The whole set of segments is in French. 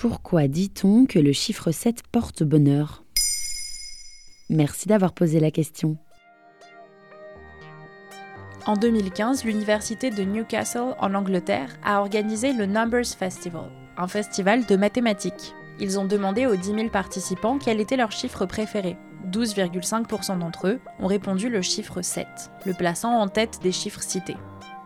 Pourquoi dit-on que le chiffre 7 porte bonheur? Merci d'avoir posé la question. En 2015, l'université de Newcastle en Angleterre a organisé le Numbers Festival, un festival de mathématiques. Ils ont demandé aux 10 000 participants quel était leur chiffre préféré. 12,5% d'entre eux ont répondu le chiffre 7, le plaçant en tête des chiffres cités.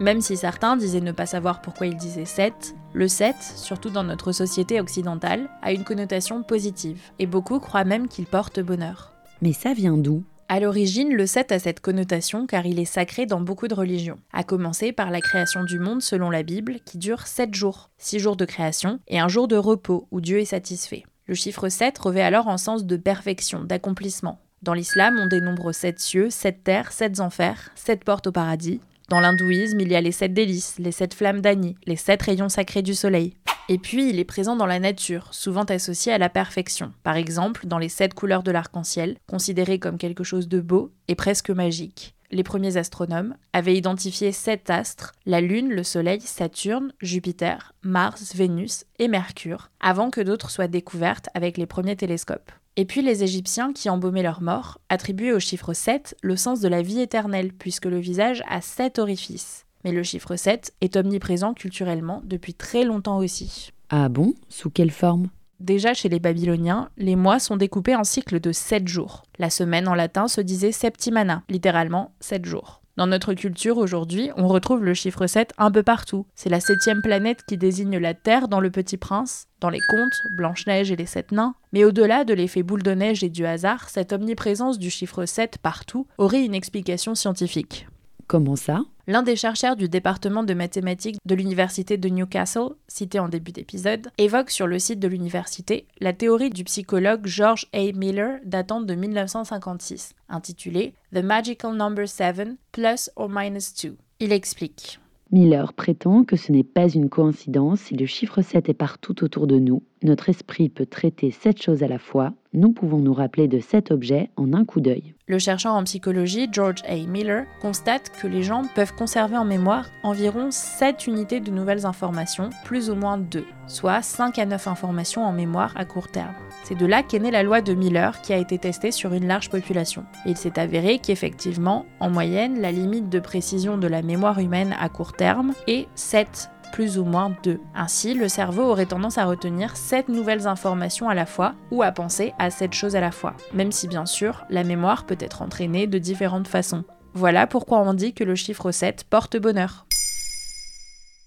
Même si certains disaient ne pas savoir pourquoi ils disaient 7, le 7, surtout dans notre société occidentale, a une connotation positive, et beaucoup croient même qu'il porte bonheur. Mais ça vient d'où? À l'origine, le 7 a cette connotation car il est sacré dans beaucoup de religions, à commencer par la création du monde selon la Bible qui dure 7 jours, 6 jours de création et un jour de repos où Dieu est satisfait. Le chiffre 7 revêt alors en sens de perfection, d'accomplissement. Dans l'islam, on dénombre 7 cieux, 7 terres, 7 enfers, 7 portes au paradis. Dans l'hindouisme, il y a les 7 délices, les 7 flammes d'Ani, les 7 rayons sacrés du soleil. Et puis, il est présent dans la nature, souvent associé à la perfection. Par exemple, dans les sept couleurs de l'arc-en-ciel, considérées comme quelque chose de beau et presque magique. Les premiers astronomes avaient identifié sept astres, la Lune, le Soleil, Saturne, Jupiter, Mars, Vénus et Mercure, avant que d'autres soient découvertes avec les premiers télescopes. Et puis les Égyptiens qui embaumaient leurs morts attribuaient au chiffre 7 le sens de la vie éternelle, puisque le visage a sept orifices mais le chiffre 7 est omniprésent culturellement depuis très longtemps aussi. Ah bon? Sous quelle forme? Déjà chez les Babyloniens, les mois sont découpés en cycles de 7 jours. La semaine en latin se disait septimana, littéralement 7 jours. Dans notre culture aujourd'hui, on retrouve le chiffre 7 un peu partout. C'est la septième planète qui désigne la Terre dans Le Petit Prince, dans les contes, Blanche-Neige et les Sept Nains. Mais au-delà de l'effet boule de neige et du hasard, cette omniprésence du chiffre 7 partout aurait une explication scientifique. Comment ça? L'un des chercheurs du département de mathématiques de l'université de Newcastle, cité en début d'épisode, évoque sur le site de l'université la théorie du psychologue George A. Miller datant de 1956, intitulée The Magical Number 7 plus or minus 2. Il explique. Miller prétend que ce n'est pas une coïncidence si le chiffre 7 est partout autour de nous. Notre esprit peut traiter sept choses à la fois. Nous pouvons nous rappeler de sept objets en un coup d'œil. Le chercheur en psychologie George A. Miller constate que les gens peuvent conserver en mémoire environ 7 unités de nouvelles informations, plus ou moins 2, soit 5 à 9 informations en mémoire à court terme. C'est de là qu'est née la loi de Miller qui a été testée sur une large population. il s'est avéré qu'effectivement, en moyenne, la limite de précision de la mémoire humaine à court terme est 7 plus ou moins 2. Ainsi, le cerveau aurait tendance à retenir 7 nouvelles informations à la fois ou à penser à 7 choses à la fois, même si bien sûr, la mémoire peut être entraînée de différentes façons. Voilà pourquoi on dit que le chiffre 7 porte bonheur.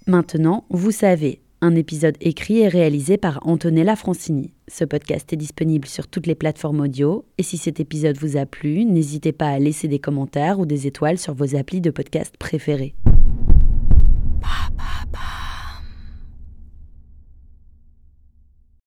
Maintenant, vous savez, un épisode écrit et réalisé par Antonella Francini. Ce podcast est disponible sur toutes les plateformes audio et si cet épisode vous a plu, n'hésitez pas à laisser des commentaires ou des étoiles sur vos applis de podcast préférés.